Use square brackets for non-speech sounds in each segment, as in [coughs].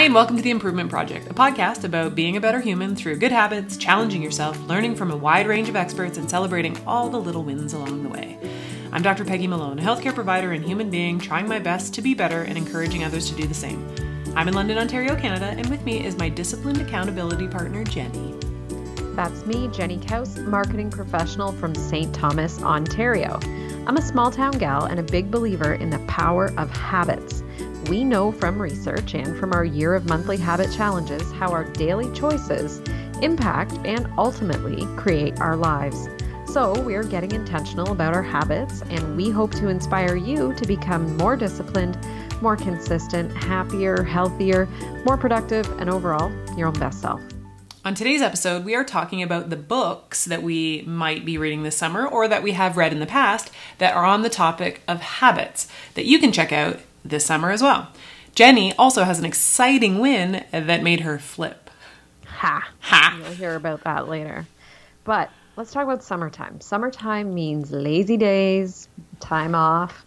Hi, and welcome to The Improvement Project, a podcast about being a better human through good habits, challenging yourself, learning from a wide range of experts, and celebrating all the little wins along the way. I'm Dr. Peggy Malone, a healthcare provider and human being trying my best to be better and encouraging others to do the same. I'm in London, Ontario, Canada, and with me is my disciplined accountability partner, Jenny. That's me, Jenny Kaus, marketing professional from St. Thomas, Ontario. I'm a small town gal and a big believer in the power of habits. We know from research and from our year of monthly habit challenges how our daily choices impact and ultimately create our lives. So, we're getting intentional about our habits, and we hope to inspire you to become more disciplined, more consistent, happier, healthier, more productive, and overall, your own best self. On today's episode, we are talking about the books that we might be reading this summer or that we have read in the past that are on the topic of habits that you can check out this summer as well. Jenny also has an exciting win that made her flip. Ha. Ha. You'll hear about that later. But let's talk about summertime. Summertime means lazy days, time off,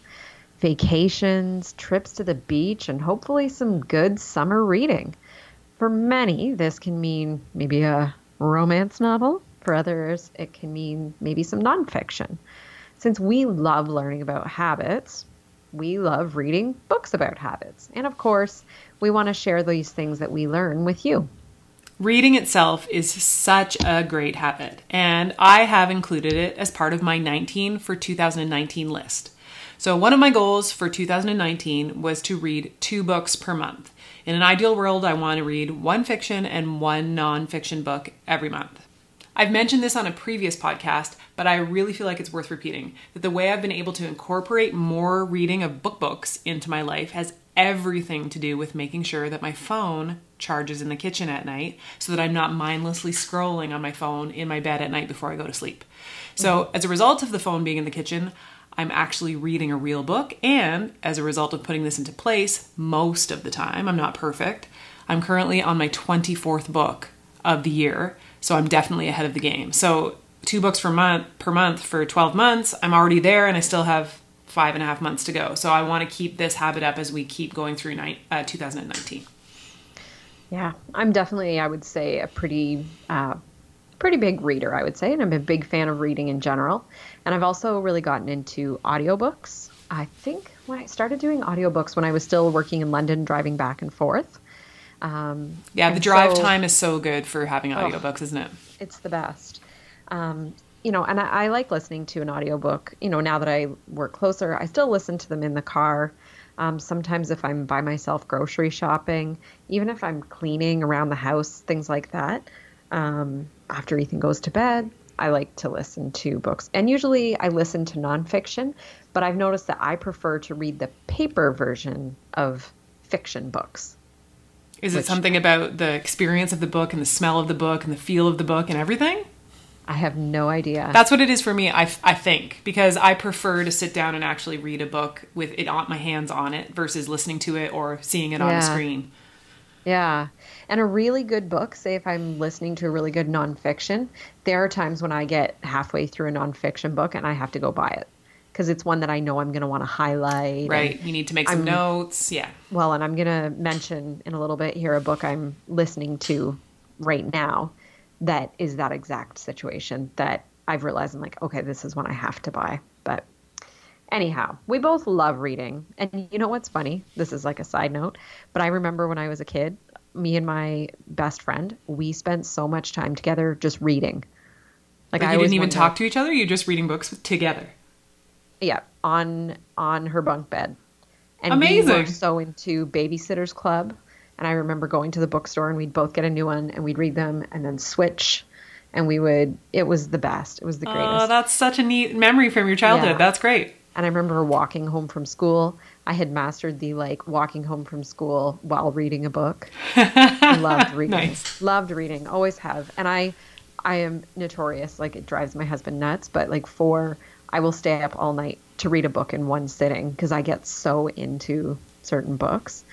vacations, trips to the beach, and hopefully some good summer reading. For many, this can mean maybe a romance novel. For others, it can mean maybe some nonfiction. Since we love learning about habits, we love reading books about habits. And of course, we want to share these things that we learn with you. Reading itself is such a great habit, and I have included it as part of my 19 for 2019 list. So, one of my goals for 2019 was to read two books per month. In an ideal world, I want to read one fiction and one nonfiction book every month. I've mentioned this on a previous podcast, but I really feel like it's worth repeating that the way I've been able to incorporate more reading of book books into my life has everything to do with making sure that my phone charges in the kitchen at night so that I'm not mindlessly scrolling on my phone in my bed at night before I go to sleep. So, mm-hmm. as a result of the phone being in the kitchen, I'm actually reading a real book, and as a result of putting this into place, most of the time, I'm not perfect. I'm currently on my 24th book of the year, so I'm definitely ahead of the game. So two books per month per month for 12 months, I'm already there, and I still have five and a half months to go. So I want to keep this habit up as we keep going through ni- uh, 2019. Yeah, I'm definitely, I would say, a pretty, uh, pretty big reader. I would say, and I'm a big fan of reading in general. And I've also really gotten into audiobooks. I think when I started doing audiobooks when I was still working in London, driving back and forth. Um, Yeah, the drive so- time is so good for having audiobooks, isn't it? it's the best. Um, you know, and I, I like listening to an audiobook. You know, now that I work closer, I still listen to them in the car. Um, sometimes if I'm by myself grocery shopping, even if I'm cleaning around the house, things like that. Um, after Ethan goes to bed, I like to listen to books. And usually I listen to nonfiction, but I've noticed that I prefer to read the paper version of fiction books. Is it Which- something about the experience of the book and the smell of the book and the feel of the book and everything? I have no idea. That's what it is for me, I, I think, because I prefer to sit down and actually read a book with it on my hands on it versus listening to it or seeing it on Yeah. the screen. Yeah. And a really good book, say if I'm listening to a really good nonfiction, there are times when I get halfway through a nonfiction book and I have to go buy it because it's one that I know I'm going to want to highlight. Right. You need to make some I'm- notes. Yeah. well, and I'm going to mention in a little bit here a book I'm listening to right now that is that exact situation that I've realized I'm like, okay, this is one I have to buy. But anyhow, we both love reading. And you know what's funny? This is like a side note, but I remember when I was a kid, me and my best friend, we spent so much time together just reading. Like, I you always didn't even talk to each other. You're just reading books together. Yeah, on on her bunk bed. And we Amazing. were so into Babysitters Club. And I remember going to the bookstore and we'd both get a new one and we'd read them and then switch. And we would, it was the best. It was the oh, greatest. Oh, that's such a neat memory from your childhood. Yeah. That's great. And I remember walking home from school. I had mastered the like walking home from school while reading a book. [laughs] I loved reading. Nice. Loved reading. Always have. And I I am notorious, like it drives my husband nuts, but like for I will stay up all night to read a book in one sitting because I get so into certain books.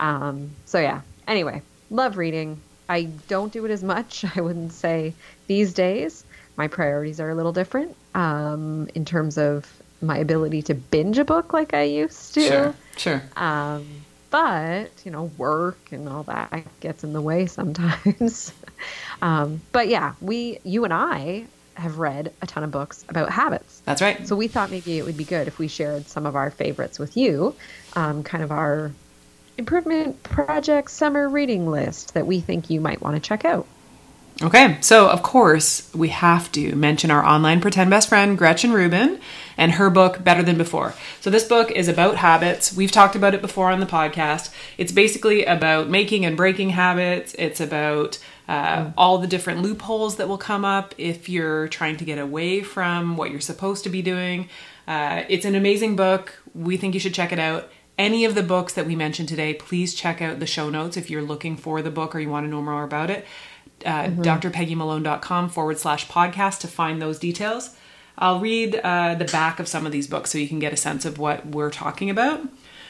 Um, so yeah. Anyway, love reading. I don't do it as much. [laughs] I wouldn't say these days. My priorities are a little different um, in terms of my ability to binge a book like I used to. Sure. Sure. Um, but you know, work and all that gets in the way sometimes. [laughs] um, but yeah, we, you and I, have read a ton of books about habits. That's right. So we thought maybe it would be good if we shared some of our favorites with you, um, kind of our improvement project summer reading list that we think you might want to check out. Okay, so of course, we have to mention our online pretend best friend, Gretchen Rubin, and her book, Better Than Before. So, this book is about habits. We've talked about it before on the podcast. It's basically about making and breaking habits, it's about uh, all the different loopholes that will come up if you're trying to get away from what you're supposed to be doing. Uh, it's an amazing book. We think you should check it out any of the books that we mentioned today, please check out the show notes if you're looking for the book or you want to know more about it uh, mm-hmm. drpeggymalone.com forward slash podcast to find those details. I'll read uh, the back of some of these books so you can get a sense of what we're talking about.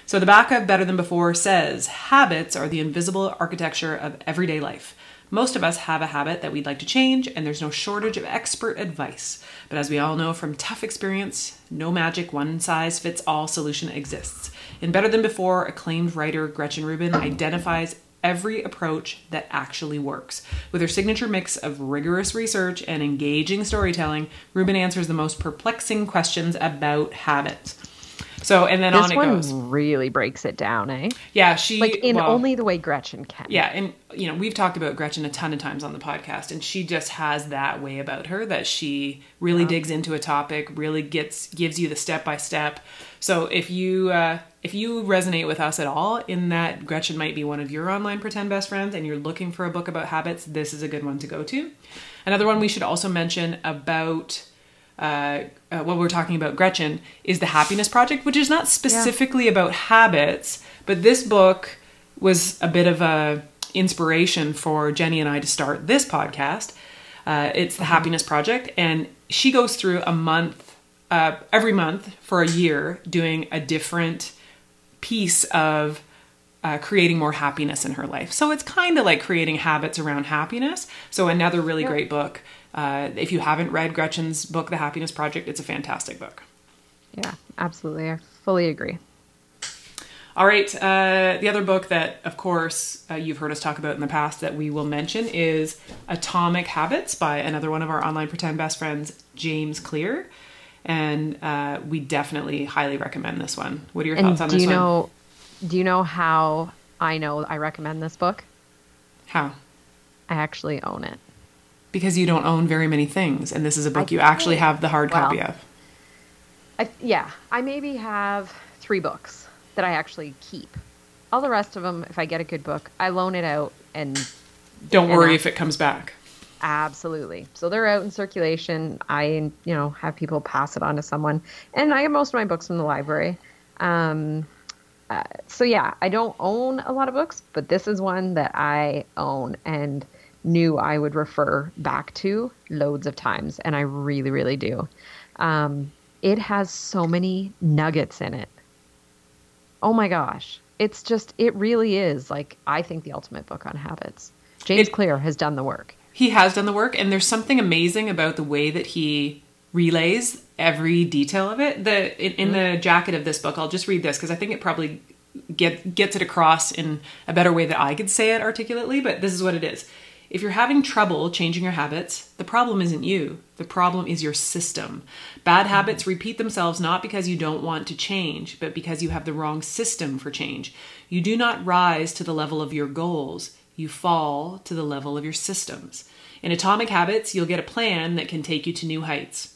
So, the back of Better Than Before says habits are the invisible architecture of everyday life. Most of us have a habit that we'd like to change, and there's no shortage of expert advice. But as we all know from tough experience, no magic one size fits all solution exists. In Better Than Before, acclaimed writer Gretchen Rubin identifies every approach that actually works. With her signature mix of rigorous research and engaging storytelling, Rubin answers the most perplexing questions about habits. So and then this on it one goes. Really breaks it down, eh? Yeah, she like in well, only the way Gretchen can. Yeah, and you know we've talked about Gretchen a ton of times on the podcast, and she just has that way about her that she really yeah. digs into a topic, really gets gives you the step by step. So if you uh, if you resonate with us at all in that Gretchen might be one of your online pretend best friends, and you're looking for a book about habits, this is a good one to go to. Another one we should also mention about uh, uh, what we're talking about, Gretchen, is the Happiness Project, which is not specifically yeah. about habits, but this book was a bit of a inspiration for Jenny and I to start this podcast. Uh, it's the mm-hmm. Happiness Project, and she goes through a month, uh, every month for a year, doing a different piece of uh, creating more happiness in her life. So it's kind of like creating habits around happiness. So another really yep. great book. Uh, if you haven't read Gretchen's book, The Happiness Project, it's a fantastic book. Yeah, absolutely. I fully agree. All right. Uh, the other book that, of course, uh, you've heard us talk about in the past that we will mention is Atomic Habits by another one of our online pretend best friends, James Clear. And uh, we definitely highly recommend this one. What are your and thoughts on do this you one? Know, do you know how I know I recommend this book? How? I actually own it because you don't own very many things, and this is a book I you actually have the hard well, copy of. I, yeah, I maybe have three books that I actually keep. All the rest of them, if I get a good book, I loan it out and don't and worry I, if it comes back. Absolutely. So they're out in circulation. I, you know, have people pass it on to someone, and I get most of my books from the library. Um, uh, so yeah, I don't own a lot of books, but this is one that I own, and knew I would refer back to loads of times, and I really, really do. Um, it has so many nuggets in it. Oh my gosh. It's just, it really is like, I think the ultimate book on habits. James it, Clear has done the work. He has done the work, and there's something amazing about the way that he relays every detail of it. The in, in mm-hmm. the jacket of this book, I'll just read this because I think it probably get gets it across in a better way that I could say it articulately. But this is what it is. If you're having trouble changing your habits, the problem isn't you. The problem is your system. Bad habits repeat themselves not because you don't want to change, but because you have the wrong system for change. You do not rise to the level of your goals, you fall to the level of your systems. In Atomic Habits, you'll get a plan that can take you to new heights.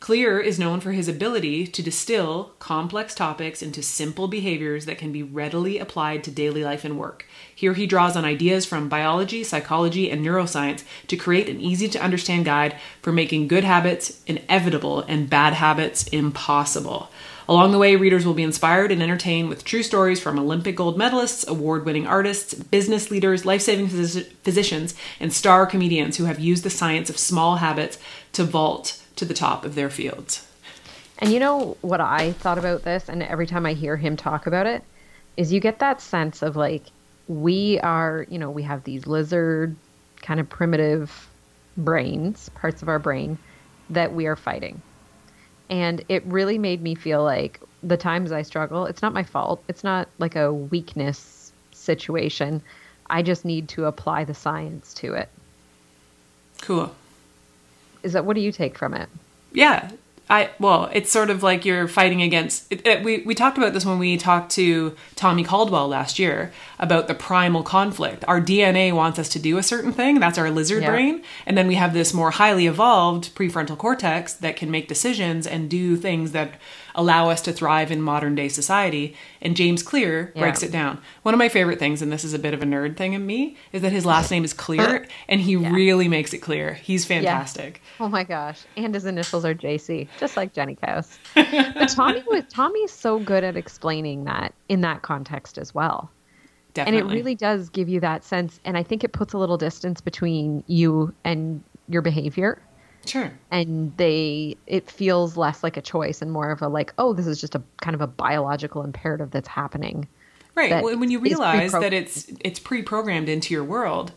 Clear is known for his ability to distill complex topics into simple behaviors that can be readily applied to daily life and work. Here he draws on ideas from biology, psychology, and neuroscience to create an easy to understand guide for making good habits inevitable and bad habits impossible. Along the way, readers will be inspired and entertained with true stories from Olympic gold medalists, award winning artists, business leaders, life saving physicians, and star comedians who have used the science of small habits to vault to the top of their fields. And you know what I thought about this, and every time I hear him talk about it, is you get that sense of like, we are, you know, we have these lizard kind of primitive brains, parts of our brain that we are fighting. And it really made me feel like the times I struggle. It's not my fault. It's not like a weakness situation. I just need to apply the science to it. Cool. Is that what do you take from it? Yeah. I well, it's sort of like you're fighting against. It, it, we we talked about this when we talked to Tommy Caldwell last year about the primal conflict. Our DNA wants us to do a certain thing. That's our lizard Yeah. brain, and then we have this more highly evolved prefrontal cortex that can make decisions and do things that allow us to thrive in modern day society. And James Clear Yeah. breaks it down. One of my favorite things, and this is a bit of a nerd thing in me, is that his last name is Clear, and he really makes it clear. He's fantastic. Oh my gosh. And his initials are JC, just like Jenny Cows. [laughs] but Tommy was Tommy's so good at explaining that in that context as well. Definitely. And it really does give you that sense and I think it puts a little distance between you and your behavior sure. and they it feels less like a choice and more of a like oh this is just a kind of a biological imperative that's happening. Right. that Well, when you realize that it's it's pre-programmed into your world,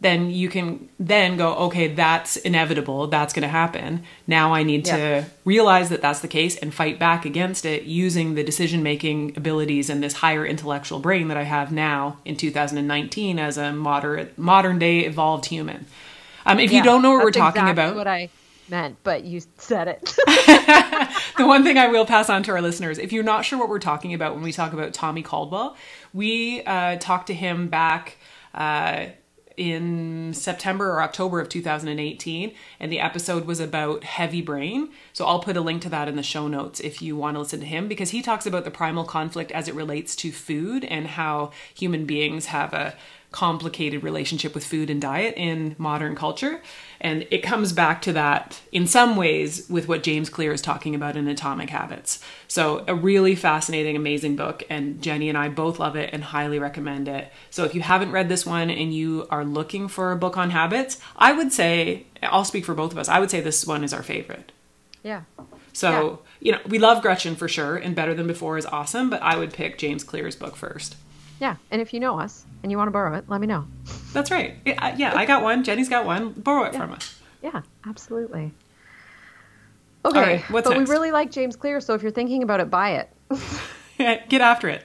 then you can then go, okay, that's inevitable. That's going to happen. Now I need Yeah. to realize that that's the case and fight back against it using the decision-making abilities and this higher intellectual brain that I have now in 2019 as a moderate modern day evolved human. Um, if you don't know what we're talking exactly about, what I meant, but you said it. [laughs] the one thing I will pass on to our listeners, if you're not sure what we're talking about when we talk about Tommy Caldwell, we uh, talked to him back uh, in September or October of 2018, and the episode was about heavy brain. So I'll put a link to that in the show notes if you want to listen to him, because he talks about the primal conflict as it relates to food and how human beings have a complicated relationship with food and diet in modern culture. And it comes back to that in some ways with what James Clear is talking about in Atomic Habits. So, a really fascinating, amazing book. And Jenny and I both love it and highly recommend it. So, if you haven't read this one and you are looking for a book on habits, I would say, I'll speak for both of us, I would say this one is our favorite. yeah. So, you know, we love Gretchen for sure, and Better Than Before is awesome, but I would pick James Clear's book first. Yeah. And if you know us and you want to borrow it, let me know. That's right. Yeah, I- yeah, I got one. Jenny's got one. Borrow it from us. Yeah, absolutely. Okay, right, but next? we really like James Clear, so if you're thinking about it, buy it. [laughs] Get after it.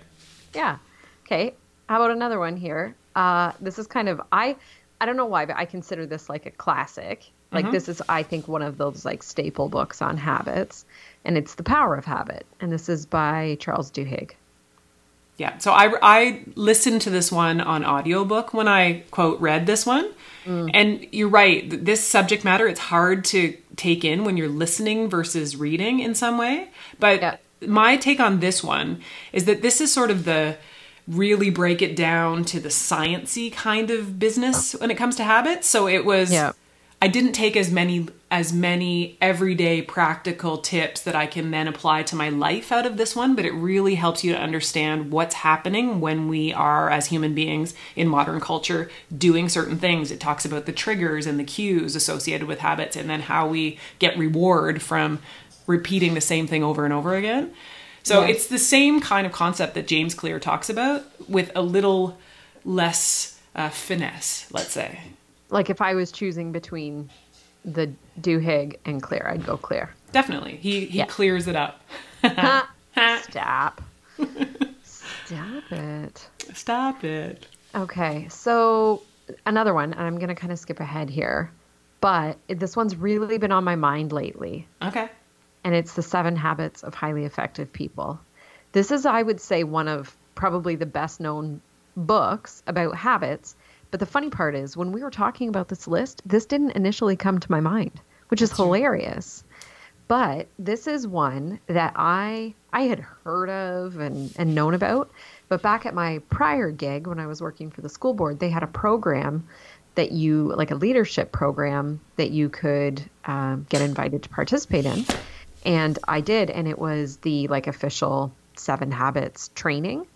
yeah. Okay. How about another one here? Uh, this is kind of I I don't know why, but I consider this like a classic. Like this is I think one of those like staple books on habits, and it's The Power of Habit, and this is by Charles Duhigg. Yeah. So I, I listened to this one on audiobook when I quote read this one. Mm. And you're right. This subject matter, it's hard to take in when you're listening versus reading in some way. But Yeah. my take on this one is that this is sort of the really break it down to the sciency kind of business when it comes to habits. So it was Yeah. I didn't take as many as many everyday practical tips that I can then apply to my life out of this one, but it really helps you to understand what's happening when we are as human beings in modern culture doing certain things. It talks about the triggers and the cues associated with habits and then how we get reward from repeating the same thing over and over again. So Yes. it's the same kind of concept that James Clear talks about with a little less uh, finesse, let's say. Like if I was choosing between the Duhigg and Clear, I'd go Clear. Definitely. He he Yeah. clears it up. [laughs] Stop. [laughs] Stop it. Stop it. Okay, so another one, and I'm going to kind of skip ahead here, but this one's really been on my mind lately, Okay. and it's The Seven Habits of Highly Effective People. This is, I would say, one of probably the best known books about habits. But the funny part is, when we were talking about this list, this didn't initially come to my mind, which is hilarious. But this is one that I I had heard of and, and known about. But back at my prior gig when I was working for the school board, they had a program that you like a leadership program that you could um, get invited to participate in, and I did, and it was the like official Seven Habits training,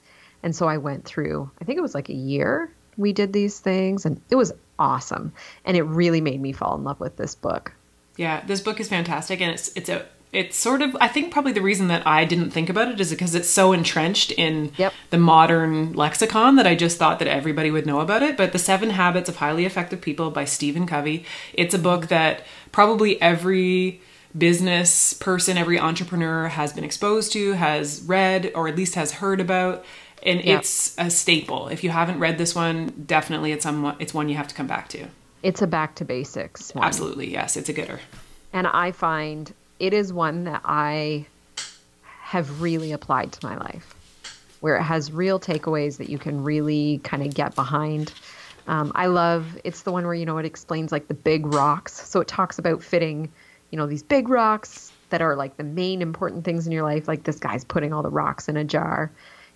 and so I went through. I think it was like a year we did these things, and it was awesome, and it really made me fall in love with this book. Yeah, this book is fantastic, and it's it's a it's sort of I think probably the reason that I didn't think about it is because it's so entrenched in Yep. the modern lexicon that I just thought that everybody would know about it. But the Seven Habits of Highly Effective People by Stephen Covey, it's a book that probably every business person, every entrepreneur has been exposed to, has read, or at least has heard about. And Yeah. it's a staple. If you haven't read this one, definitely it's one, it's one you have to come back to. It's a back to basics one. Absolutely, yes, it's a gooder. And I find it is one that I have really applied to my life, where it has real takeaways that you can really kind of get behind. Um, I love it's the one where you know it explains like the big rocks. So it talks about fitting, you know, these big rocks that are like the main important things in your life. Like this guy's putting all the rocks in a jar,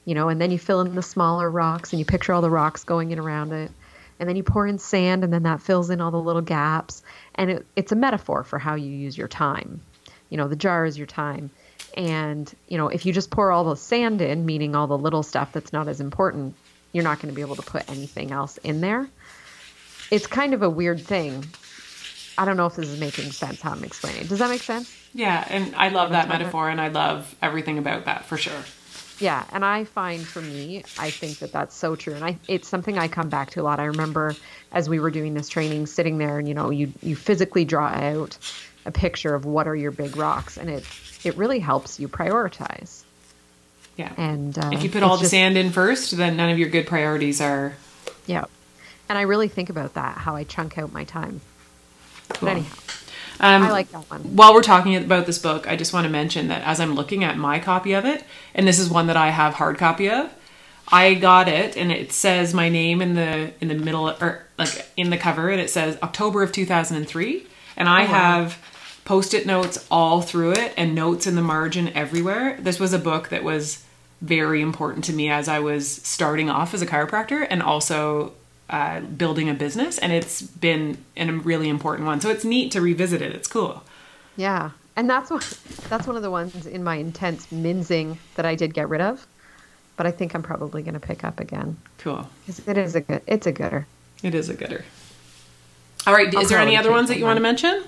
you know, and then you fill in the smaller rocks and you picture all the rocks going in around it. And then you pour in sand and then that fills in all the little gaps. And it, it's a metaphor for how you use your time. You know the jar is your time. And you know if you just pour all the sand in meaning all the little stuff that's not as important you're not going to be able to put anything else in there. It's kind of a weird thing. I don't know if this is making sense how i'm explaining does that make sense? Yeah, and I love that metaphor, and I love everything about that for sure. Yeah, and I find for me, I think that that's so true, and I it's something I come back to a lot. I remember as we were doing this training, sitting there, and you know, you you physically draw out a picture of what are your big rocks, and it it really helps you prioritize. Yeah. And uh, if you put all the just- sand in first, then none of your good priorities are. yeah, and I really think about that how I chunk out my time. Cool. But anyhow, Um, I like that one. While we're talking about this book, I just want to mention that as I'm looking at my copy of it, and this is one that I have hard copy of, I got it, and it says my name in the in the middle or like in the cover, and it says October of 2003, and I Oh, wow. have post-it notes all through it and notes in the margin everywhere. This was a book that was very important to me as I was starting off as a chiropractor and also uh, building a business, and it's been a really important one. So it's neat to revisit it. It's cool. Yeah, and that's what that's one of the ones in my intense mincing that I did get rid of, but I think I'm probably going to pick up again Cool. because it is a good it's a gooder. It is a gooder. All right. I'll is there any other ones that you want to mention?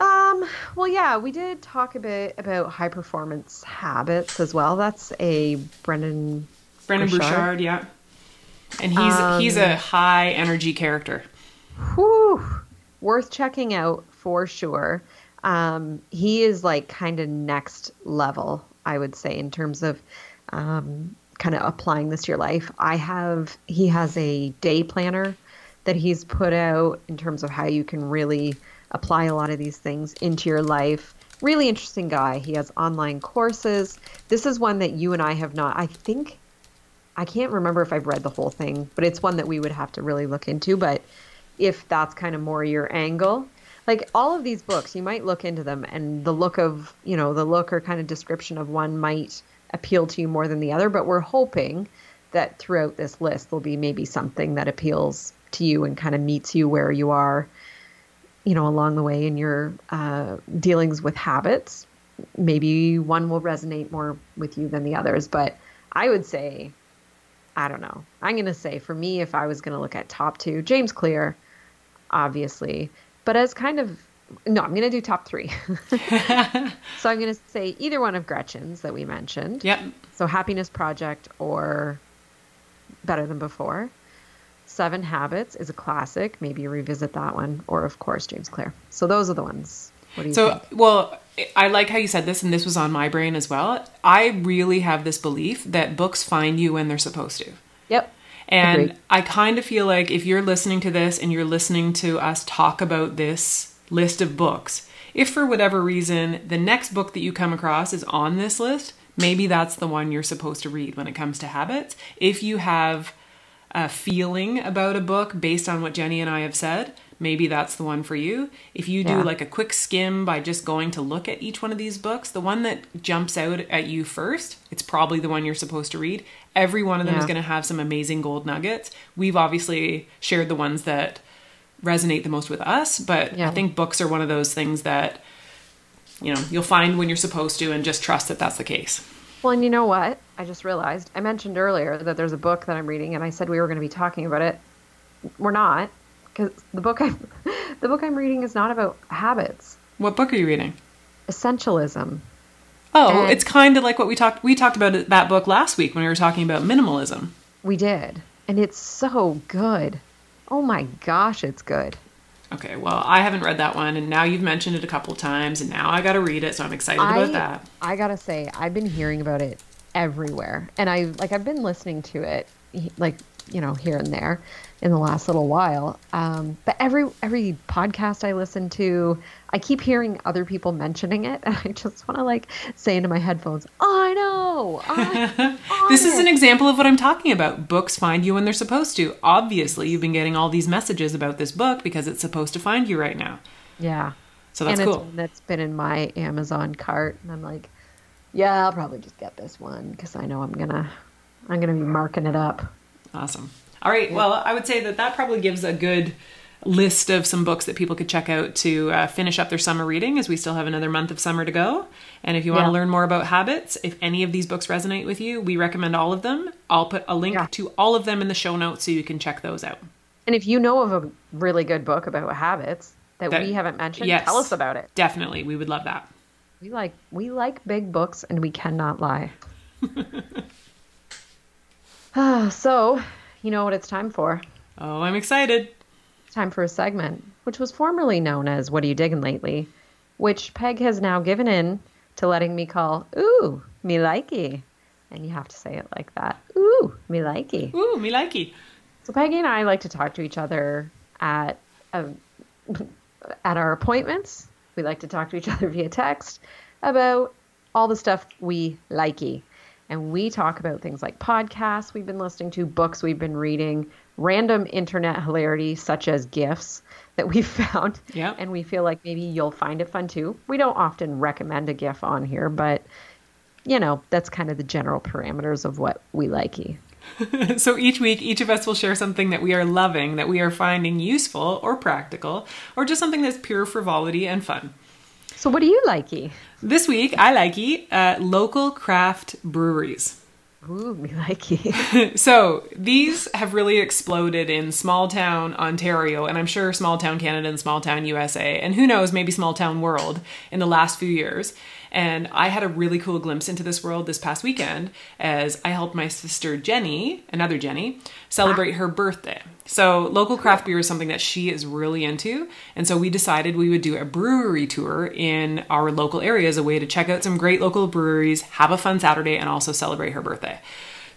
Um, well, yeah, we did talk a bit about high performance habits as well. That's a Brendon. Brendon Burchard? Bouchard, yeah. And he's he's a Um, high energy character. Whew, worth checking out for sure. Um, he is like kind of next level, I would say, in terms of um, kind of applying this to your life. I have, he has a day planner that he's put out in terms of how you can really apply a lot of these things into your life. Really interesting guy. He has online courses. This is one that you and I have not, I think, I can't remember if I've read the whole thing, but it's one that we would have to really look into. But if that's kind of more your angle, like all of these books, you might look into them and the look of, you know, the look or kind of description of one might appeal to you more than the other. But we're hoping that throughout this list, there'll be maybe something that appeals to you and kind of meets you where you are, you know, along the way in your uh, dealings with habits. Maybe one will resonate more with you than the others. But I would say, I don't know. I'm going to say for me, if I was going to look at top two, James Clear, obviously, but as kind of, no, I'm going to do top three. [laughs] so I'm going to say either one of Gretchen's that we mentioned. Yep. So Happiness Project or Better Than Before. Seven Habits is a classic. Maybe revisit that one. Or, of course, James Clear. So those are the ones. What do you So, think? well, I like how you said this, and this was on my brain as well. I really have this belief that books find you when they're supposed to. Yep. And Agreed. I kind of feel like if you're listening to this and you're listening to us talk about this list of books, if for whatever reason the next book that you come across is on this list, maybe that's the one you're supposed to read when it comes to habits. If you have a feeling about a book based on what Jenny and I have said, maybe that's the one for you. If you do Yeah. like a quick skim by just going to look at each one of these books, the one that jumps out at you first, it's probably the one you're supposed to read. Every one of them is going to have some amazing gold nuggets. We've obviously shared the ones that resonate the most with us, but Yeah. I think books are one of those things that you know, you'll find when you're supposed to and just trust that that's the case. Well, and you know what? I just realized I mentioned earlier that there's a book that I'm reading, and I said we were going to be talking about it. We're not, because the book I'm [laughs] the book I'm reading is not about habits. What book are you reading? Essentialism. Oh, And- it's kind of like what we talked we talked about that book last week when we were talking about minimalism. We did, and it's so good. Oh my gosh, it's good. Okay, well, I haven't read that one, and now you've mentioned it a couple times, and now I got to read it, so I'm excited I, about that. I gotta say, I've been hearing about it everywhere, and I like I've been listening to it, like you know, here and there, in the last little while. Um, but every every podcast I listen to, I keep hearing other people mentioning it, [laughs] and I just want to like say into my headphones, "I know." [laughs] This is an example of what I'm talking about. Books find you when they're supposed to. Obviously, you've been getting all these messages about this book because it's supposed to find you right now. yeah. So that's and cool. that's been in my Amazon cart, and I'm like, yeah, I'll probably just get this one because I know I'm gonna, I'm gonna be marking it up. Awesome. All right. Well, I would say that that probably gives a good list of some books that people could check out to uh, finish up their summer reading as we still have another month of summer to go. And if you want Yeah. to learn more about habits, if any of these books resonate with you, we recommend all of them. I'll put a link Yeah. to all of them in the show notes so you can check those out. And if you know of a really good book about habits that, That- we haven't mentioned, yes. tell us about it. Definitely. We would love that. We like we like big books, and we cannot lie. [laughs] Ah, so, you know what it's time for? Oh, I'm excited. It's time for a segment, which was formerly known as "What Are You Digging Lately," which Peg has now given in to letting me call "Ooh, me likey," and you have to say it like that. Ooh, me likey. Ooh, me likey. So Peggy and I like to talk to each other at uh, at our appointments. We like to talk to each other via text about all the stuff we likey. And we talk about things like podcasts we've been listening to, books we've been reading, random internet hilarity such as GIFs that we've [laughs] found. Yep. And we feel like maybe you'll find it fun too. We don't often recommend a GIF on here, but you know, that's kind of the general parameters of what we likey. [laughs] so each week, each of us will share something that we are loving, that we are finding useful or practical, or just something that's pure frivolity and fun. So what do you likey? This week, I likey uh, local craft breweries. Ooh, me likey. [laughs] [laughs] So these have really exploded in small town Ontario, and I'm sure small town Canada and small town USA, and who knows, maybe small town world in the last few years. And I had a really cool glimpse into this world this past weekend as I helped my sister Jenny, another Jenny, celebrate her birthday. So local craft beer is something that she is really into, and so we decided we would do a brewery tour in our local area as a way to check out some great local breweries, have a fun Saturday, and also celebrate her birthday.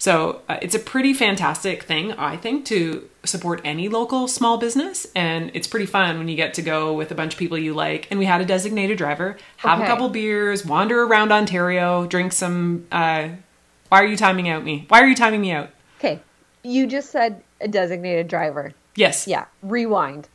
So uh, it's a pretty fantastic thing, I think, to support any local small business, and it's pretty fun when you get to go with a bunch of people you like. And we had a designated driver, have a couple beers, wander around Ontario, drink some. Uh, why are you timing out me? Why are you timing me out? Okay, you just said a designated driver. Yes. Yeah, rewind.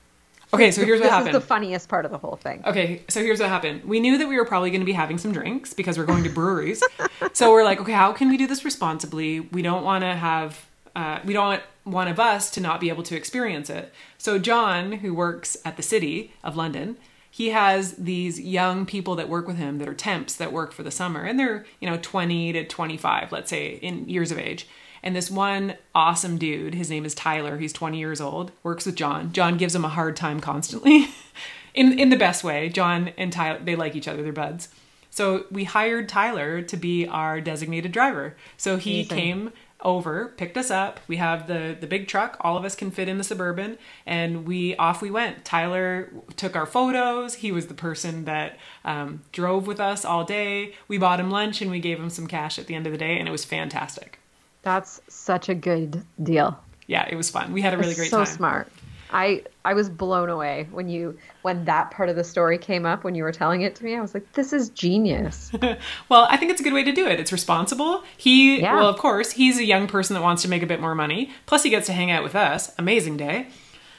Okay, so here's what this happened. is the funniest part of the whole thing. Okay, so here's what happened. We knew that we were probably going to be having some drinks because we're going to breweries. [laughs] so we're like, okay, how can we do this responsibly? We don't want to have, uh, we don't want one of us to not be able to experience it. So John, who works at the city of London, he has these young people that work with him that are temps that work for the summer, and they're you know 20 to 25, let's say, in years of age. And this one awesome dude, his name is Tyler. He's 20 years old, works with John. John gives him a hard time constantly, [laughs] in in the best way. John and Tyler, they like each other. They're buds. So we hired Tyler to be our designated driver. So he Amazing. came over, picked us up. We have the the big truck. All of us can fit in the suburban, and we off we went. Tyler took our photos. He was the person that um, drove with us all day. We bought him lunch and we gave him some cash at the end of the day, and it was fantastic. That's such a good deal. Yeah, it was fun. We had a really It's great so time. So smart. I I was blown away when you when that part of the story came up when you were telling it to me. I was like, this is genius. [laughs] Well, I think it's a good way to do it. It's responsible. He, Yeah. well, of course, he's a young person that wants to make a bit more money. Plus, he gets to hang out with us. Amazing day.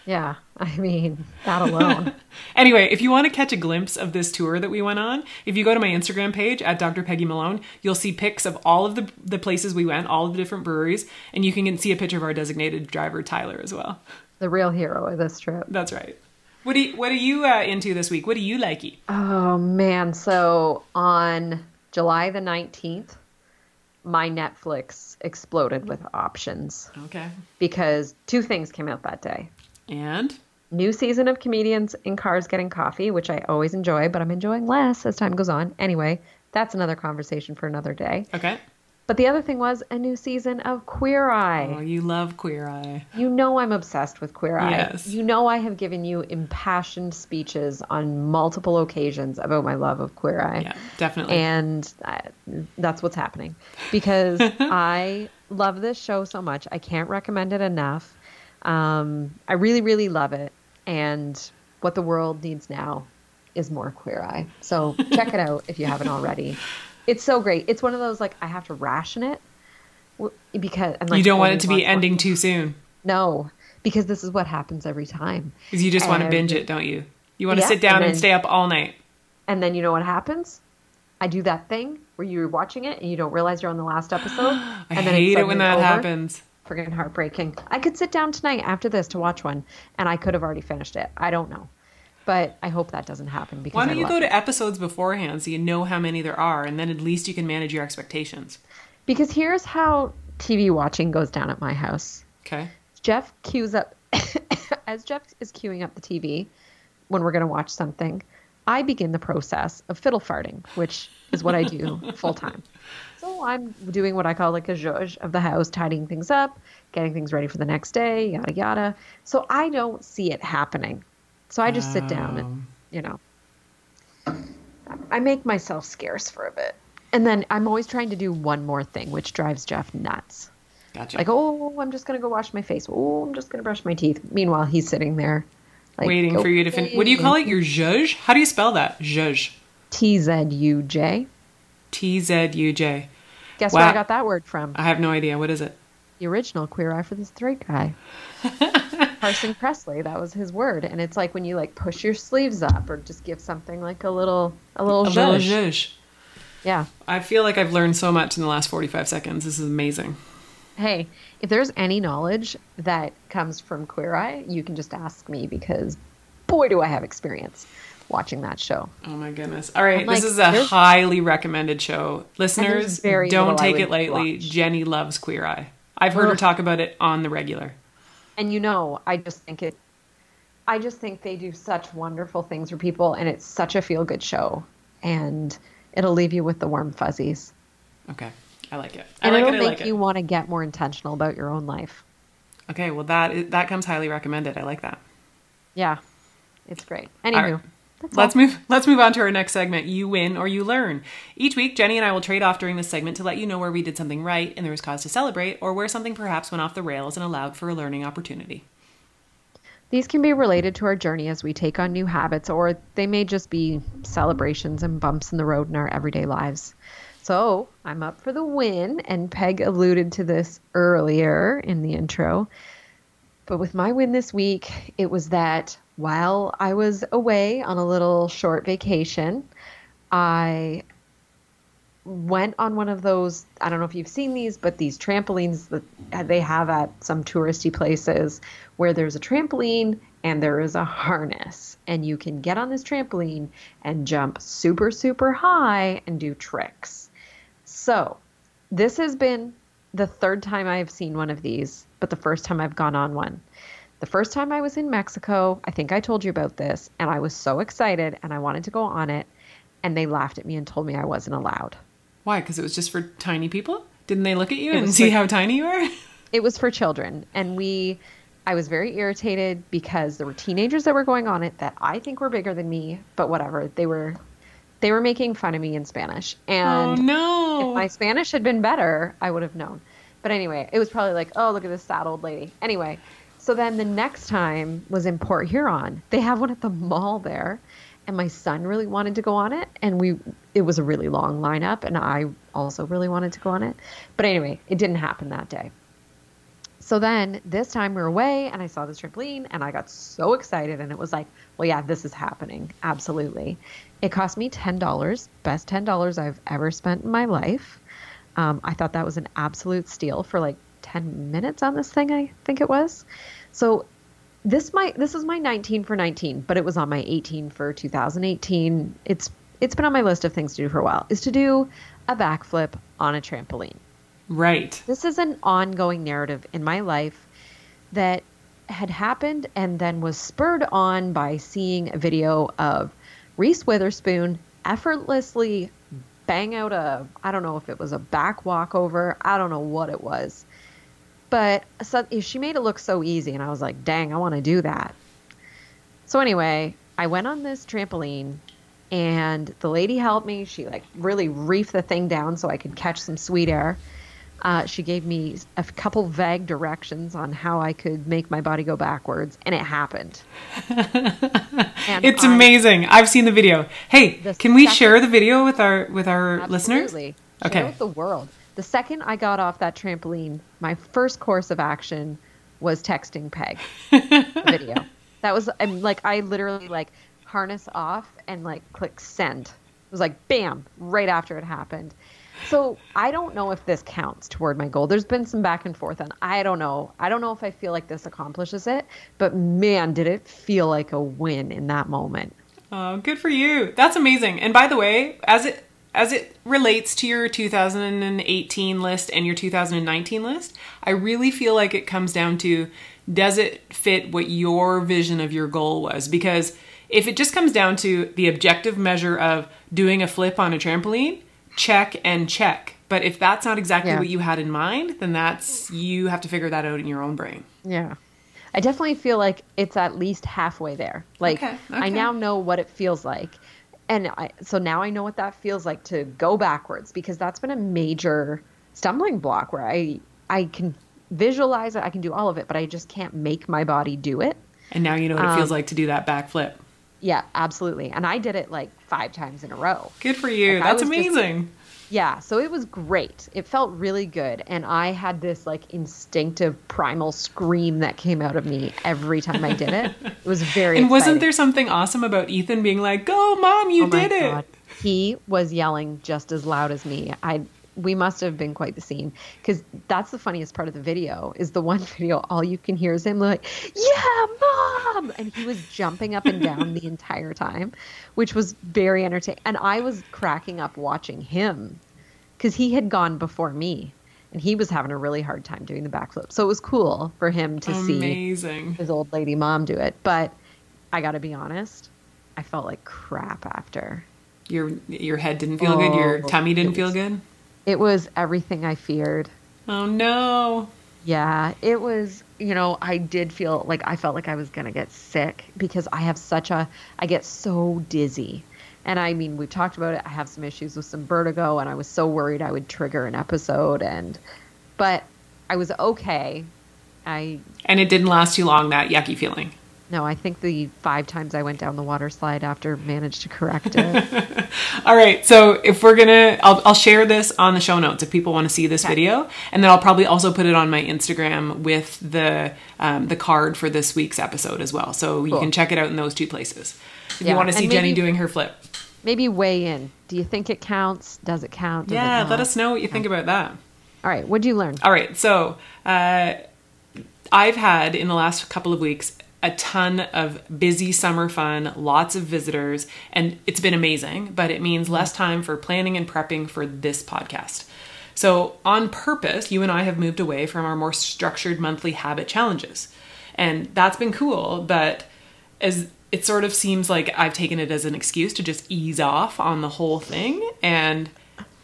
Yeah, [laughs] I mean that alone. [laughs] Anyway, if you want to catch a glimpse of this tour that we went on, if you go to my Instagram page at Dr. Peggy Malone, you'll see pics of all of the, the places we went, all of the different breweries, and you can see a picture of our designated driver, Tyler, as well. the real hero of this trip. That's right. What do you, what are you uh, into this week? What do you like? Oh man, so on July the 19th, my Netflix exploded with options Okay. because two things came out that day. And New season of Comedians in Cars Getting Coffee, which I always enjoy, but I'm enjoying less as time goes on. Anyway, that's another conversation for another day. okay. But the other thing was a new season of Queer Eye. Oh, you love Queer Eye. You know I'm obsessed with Queer Eye. Yes. You know I have given you impassioned speeches on multiple occasions about my love of Queer Eye. Yeah, definitely. And I, that's what's happening because [laughs] I love this show so much. I can't recommend it enough. Um, I really, really love it. And what the world needs now is more Queer Eye. So [laughs] check it out if you haven't already. It's so great. It's one of those like I have to ration it because and, like, you don't want it to be ending too soon No, because this is what happens every time. because you just want to binge it, don't you? You want to Yeah, sit down and and, stay up all night. And then you know what happens? I do that thing where you're watching it and you don't realize you're on the last episode. [gasps] I and then hate it when that over. happens. Friggin' heartbreaking. I could sit down tonight after this to watch one, and I could have already finished it. I don't know, but I hope that doesn't happen because Why don't you go to episodes beforehand so you know how many there are, and then at least you can manage your expectations. Because here's how TV watching goes down at my house. Okay. Jeff cues up [coughs] as Jeff is queuing up the TV when we're going to watch something. I begin the process of fiddle farting, which is what I do [laughs] full time. So I'm doing what I call like a zhuzh of the house, tidying things up, getting things ready for the next day, yada yada. So I don't see it happening. So I just sit down and you know, I make myself scarce for a bit. And then I'm always trying to do one more thing, which drives Jeff nuts. Gotcha. Like, oh, I'm just gonna go wash my face. Oh, I'm just gonna brush my teeth. Meanwhile, he's sitting there, like, Waiting for you to finish. What do you call it? Your zhuzh? How do you spell that? Zhuzh. T Z U J. T Z U J. Guess where I got that word from? I have no idea. What is it? The original Queer Eye for the Straight Guy. [laughs] Carson Kressley, that was his word, and it's like when you like push your sleeves up or just give something like a little, a little, A little zhuzh. zhuzh. Yeah. I feel like I've learned so much in the last 45 seconds. This is amazing. Hey, if there's any knowledge that comes from Queer Eye, you can just ask me because, boy, do I have experience watching that show. Oh my goodness. All right, like, this is a highly recommended show. Listeners, very don't take it lightly. watch. Jenny loves Queer Eye. I've heard her talk about it on the regular. and you know i just think it i just think they do such wonderful things for people and it's such a feel good show and it'll leave you with the warm fuzzies Okay. I like it. I and like it'll it. I make like you it. want to get more intentional about your own life Okay, well that is, that comes highly recommended. I like that. yeah it's great anywho right. That's Let's all. move let's move on to our next segment, You Win or You Learn. Each week Jenny and I will trade off during this segment to let you know where we did something right and there was cause to celebrate or where something perhaps went off the rails and allowed for a learning opportunity. these can be related to our journey as we take on new habits or they may just be celebrations and bumps in the road in our everyday lives so i'm up for the win and peg alluded to this earlier in the intro But with my win this week, it was that while I was away on a little short vacation, I went on one of those I don't know if you've seen these, but these trampolines that they have at some touristy places where there's a trampoline and there is a harness and you can get on this trampoline and jump super super high and do tricks. So, this has been the third time I've seen one of these, but the first time I've gone on one. The first time I was in Mexico, I think I told you about this, and I was so excited and I wanted to go on it, and they laughed at me and told me I wasn't allowed. Why? Because it was just for tiny people? Didn't they look at you It and see for- how tiny you are? [laughs] It was for children, and we I was very irritated because there were teenagers that were going on it that I think were bigger than me, but whatever. They were they were making fun of me in Spanish. oh And no. if my Spanish had been better, I would have known. But anyway, it was probably like, oh, look at this sad old lady. Anyway, so then the next time was in Port Huron. They have one at the mall there, and my son really wanted to go on it, and we it was a really long lineup, and I also really wanted to go on it. But anyway, it didn't happen that day. So then this time we were away and I saw this trampoline and I got so excited and it was like, well, yeah, this is happening. Absolutely. It cost me $10, best $10 I've ever spent in my life. Um, I thought that was an absolute steal for like 10 minutes on this thing, I think it was. So this might this is my 19 for 19, but it was on my 18 for 2018. It's it's been on my list of things to do for a while. Is to do a backflip on a trampoline right. this is an ongoing narrative in my life that had happened and then was spurred on by seeing a video of Reese Witherspoon effortlessly bang out a I don't know if it was a back walkover. I don't know what it was. But so, she made it look so easy and I was like, "Dang, I want to do that." So anyway, I went on this trampoline and the lady helped me. She like really reefed the thing down so I could catch some sweet air. Uh, she gave me a couple vague directions on how I could make my body go backwards, and it happened. [laughs] and it's I, amazing. I've seen the video. Hey, the can we share the video with our with our absolutely. listeners? Okay. Share with the world. The second I got off that trampoline, my first course of action was texting Peg [laughs] video. That was I'm like I literally like harness off and like click send. It was like bam right after it happened. So I don't know if this counts toward my goal. There's been some back and forth, and I don't know. I don't know if I feel like this accomplishes it, but man, did it feel like a win in that moment. Oh, good for you. That's amazing. And by the way, as it as it relates to your 2018 list and your 2019 list, I really feel like it comes down to does it fit what your vision of your goal was? Because if it just comes down to the objective measure of doing a flip on a trampoline, check and check. But if that's not exactly yeah. what you had in mind, then that's you have to figure that out in your own brain. Yeah. I definitely feel like it's at least halfway there. Like okay, okay. I now know what it feels like. And I, so now I know what that feels like to go backwards because that's been a major stumbling block where I I can visualize it, I can do all of it, but I just can't make my body do it. And now you know what it feels um, like to do that backflip. Yeah, absolutely. And I did it like five times in a row. Good for you. Like, That's amazing. Yeah, so it was great. It felt really good. And I had this like instinctive primal scream that came out of me every time I did it. [laughs] It was very And exciting. wasn't there something awesome about Ethan being like, Go, mom, you oh did it? He was yelling just as loud as me. I we must have been quite the scene. Because that's the funniest part of the video is the one [laughs] video all you can hear is him like yeah mom! And he was jumping up and down the entire time which was very entertaining. And i was cracking up watching him because he had gone before me and he was having a really hard time doing the backflip. So it was cool for him to Amazing. see his old lady mom do it. But i gotta be honest i felt like crap after. Your your head didn't feel oh, good? Your oh, tummy didn't feel good it was everything I feared. Oh no. Yeah, it was, you know, I did feel like I felt like I was going to get sick because I have such a I get so dizzy. And I mean, we've talked about it. I have some issues with some vertigo and I was so worried I would trigger an episode and but I was okay. I And it didn't last too long that yucky feeling. No, I think the five times I went down the water slide after managed to correct it. [laughs] All right. So if we're gonna, I'll, I'll share this on the show notes if people want to see this okay. video, and then I'll probably also put it on my Instagram with the um, the card for this week's episode as well. So cool. you can check it out in those two places. If yeah. you want to see maybe, Jenny doing her flip, maybe weigh in. Do you think it counts? Does it count? Does yeah, it let us know what you think about that. All right. What'd you learn? All right. So. Uh, I've had in the last couple of weeks a ton of busy summer fun, lots of visitors, and it's been amazing, but it means less time for planning and prepping for this podcast. So, on purpose, you and I have moved away from our more structured monthly habit challenges. And that's been cool, but as it sort of seems like I've taken it as an excuse to just ease off on the whole thing. And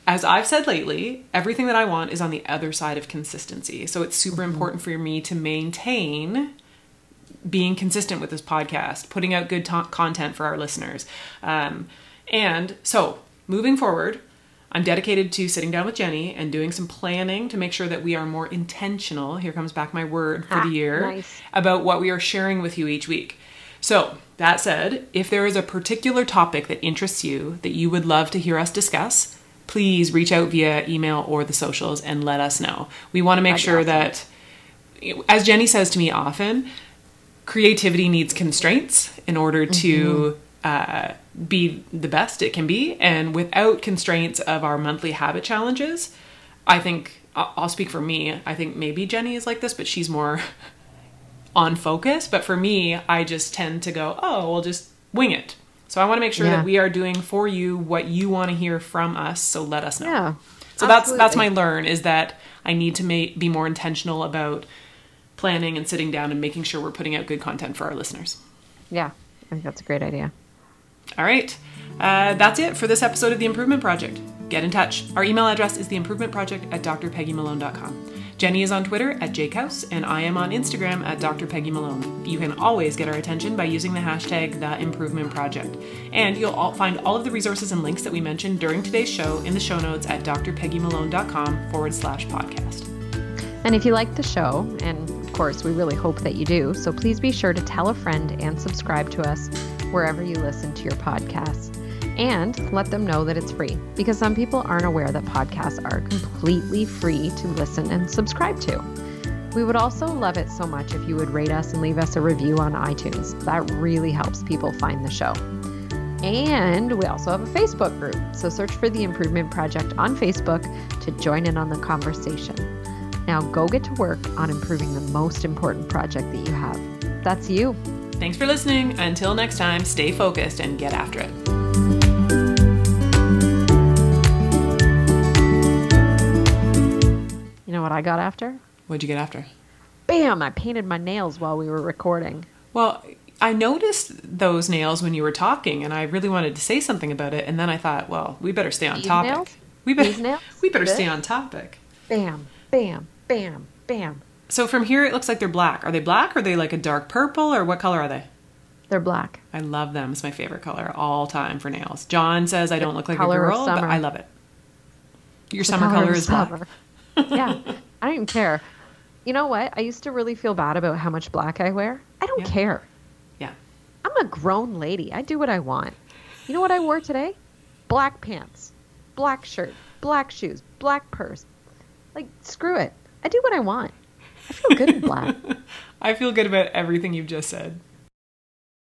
as I've said lately, everything that I want is on the other side of consistency. So it's super mm-hmm. important for me to maintain being consistent with this podcast, putting out good content for our listeners. Um, and so, moving forward, I'm dedicated to sitting down with Jenny and doing some planning to make sure that we are more intentional. Here comes back my word for the year nice. about what we are sharing with you each week. So, that said, if there is a particular topic that interests you that you would love to hear us discuss, please reach out via email or the socials and let us know. We want to make That'd sure awesome. that, as Jenny says to me often, creativity needs constraints in order to mm-hmm. uh, be the best it can be. And without constraints of our monthly habit challenges, I think I'll speak for me. I think maybe Jenny is like this, but she's more [laughs] on focus. But for me, I just tend to go, oh, we'll just wing it. So I want to make sure yeah. that we are doing for you what you want to hear from us. So let us know. Yeah, so absolutely. that's that's my learn is that I need to make, be more intentional about planning and sitting down and making sure we're putting out good content for our listeners. Yeah, I think that's a great idea. All right. Uh, that's it for this episode of The Improvement Project. Get in touch. Our email address is theimprovementproject at drpeggymalone.com. Jenny is on Twitter at jakehouse, and I am on Instagram at Dr. Peggy Malone. You can always get our attention by using the hashtag The Improvement Project. And you'll all find all of the resources and links that we mentioned during today's show in the show notes at drpeggymalone.com forward slash podcast. And if you like the show, and of course, we really hope that you do, so please be sure to tell a friend and subscribe to us wherever you listen to your podcasts and let them know that it's free because some people aren't aware that podcasts are completely free to listen and subscribe to. We would also love it so much if you would rate us and leave us a review on iTunes. That really helps people find the show. And we also have a Facebook group, so search for the Improvement Project on Facebook to join in on the conversation. Now go get to work on improving the most important project that you have. That's you. Thanks for listening. Until next time, stay focused and get after it. You know what I got after? What'd you get after? Bam! I painted my nails while we were recording. Well, I noticed those nails when you were talking, and I really wanted to say something about it. And then I thought, well, we better stay on These topic. nails? We better, These nails? [laughs] we better stay on topic. Bam, bam, bam, bam. So from here, it looks like they're black. Are they black? Or are they like a dark purple? Or what color are they? They're black. I love them. It's my favorite color all time for nails. John says I don't look like a girl, but. I love it. Your The summer color, of is black. yeah, [laughs] I don't even care. You know what? I used to really feel bad about how much black I wear. I don't Yeah. care. Yeah. I'm a grown lady. I do what I want. You know what I wore today? Black pants, black shirt, black shoes, black purse. Like, screw it. I do what I want. I feel good in [laughs] black. I feel good about everything you've just said.